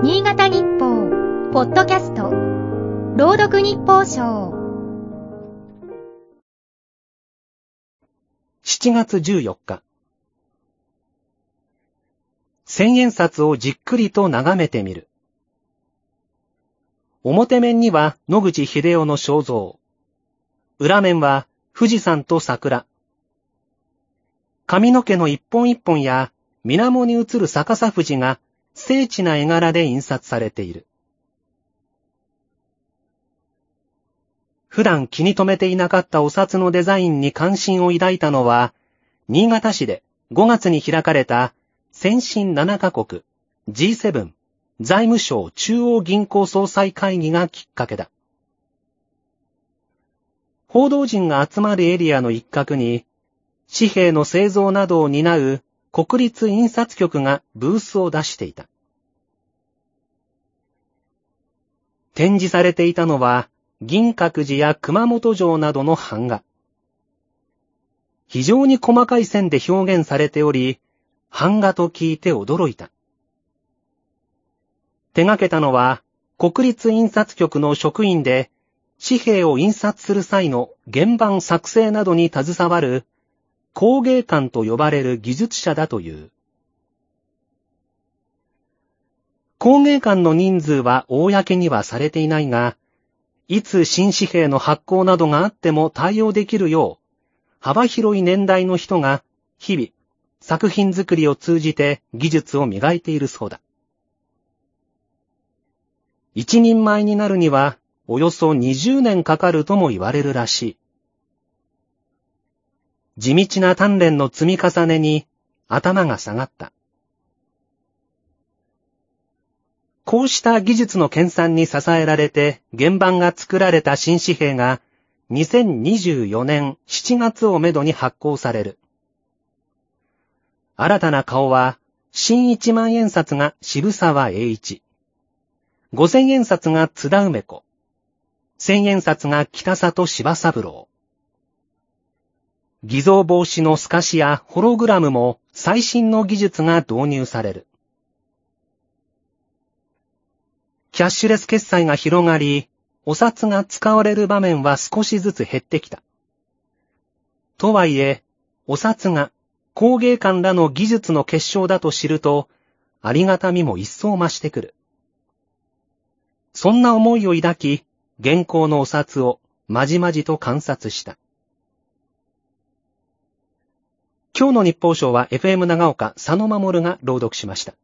新潟日報、ポッドキャスト、朗読日報賞。7月14日。千円札をじっくりと眺めてみる。表面には野口秀夫の肖像。裏面は富士山と桜。髪の毛の一本一本や水面に映る逆さ富士が精緻な絵柄で印刷されている。普段気に留めていなかったお札のデザインに関心を抱いたのは、新潟市で5月に開かれた先進7カ国 G7 財務省中央銀行総裁会議がきっかけだ。報道陣が集まるエリアの一角に、紙幣の製造などを担う国立印刷局がブースを出していた。展示されていたのは、銀閣寺や熊本城などの版画。非常に細かい線で表現されており、版画と聞いて驚いた。手掛けたのは、国立印刷局の職員で、紙幣を印刷する際の原版作成などに携わる、工芸官と呼ばれる技術者だという。工芸官の人数は公にはされていないが、いつ新紙幣の発行などがあっても対応できるよう、幅広い年代の人が日々作品作りを通じて技術を磨いているそうだ。一人前になるにはおよそ20年かかるとも言われるらしい。地道な鍛錬の積み重ねに頭が下がった。こうした技術の研鑽に支えられて原版が作られた新紙幣が2024年7月をめどに発行される。新たな顔は新一万円札が渋沢栄一。五千円札が津田梅子。千円札が北里柴三郎。偽造防止の透かしやホログラムも最新の技術が導入される。キャッシュレス決済が広がり、お札が使われる場面は少しずつ減ってきた。とはいえ、お札が工芸官らの技術の結晶だと知ると、ありがたみも一層増してくる。そんな思いを抱き、現行のお札をまじまじと観察した。今日の日報賞は FM 長岡佐野守が朗読しました。